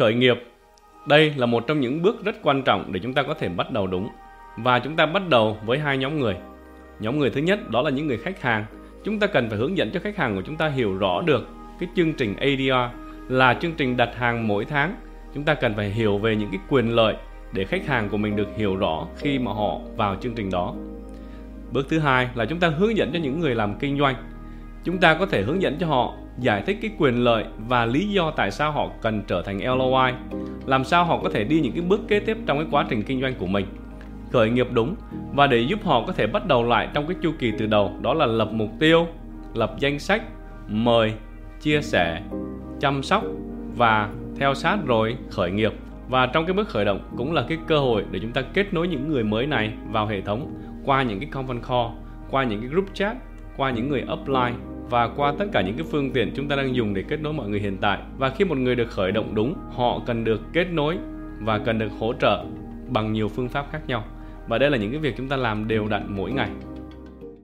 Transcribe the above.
khởi nghiệp. Đây là một trong những bước rất quan trọng để chúng ta có thể bắt đầu đúng. Và chúng ta bắt đầu với hai nhóm người. Nhóm người thứ nhất, đó là những người khách hàng. Chúng ta cần phải hướng dẫn cho khách hàng của chúng ta hiểu rõ được cái chương trình ADR là chương trình đặt hàng mỗi tháng. Chúng ta cần phải hiểu về những cái quyền lợi để khách hàng của mình được hiểu rõ khi mà họ vào chương trình đó. Bước thứ hai là chúng ta hướng dẫn cho những người làm kinh doanh. Chúng ta có thể hướng dẫn cho họ giải thích cái quyền lợi và lý do tại sao họ cần trở thành LOI làm sao họ có thể đi những cái bước kế tiếp trong cái quá trình kinh doanh của mình. Khởi nghiệp đúng và để giúp họ có thể bắt đầu lại trong cái chu kỳ từ đầu, đó là lập mục tiêu, lập danh sách, mời, chia sẻ, chăm sóc và theo sát rồi khởi nghiệp. Và trong cái bước khởi động cũng là cái cơ hội để chúng ta kết nối những người mới này vào hệ thống qua những cái conference call, qua những cái group chat, qua những người upline và qua tất cả những cái phương tiện chúng ta đang dùng để kết nối mọi người hiện tại. Và khi một người được khởi động đúng, họ cần được kết nối và cần được hỗ trợ bằng nhiều phương pháp khác nhau. Và đây là những cái việc chúng ta làm đều đặn mỗi ngày.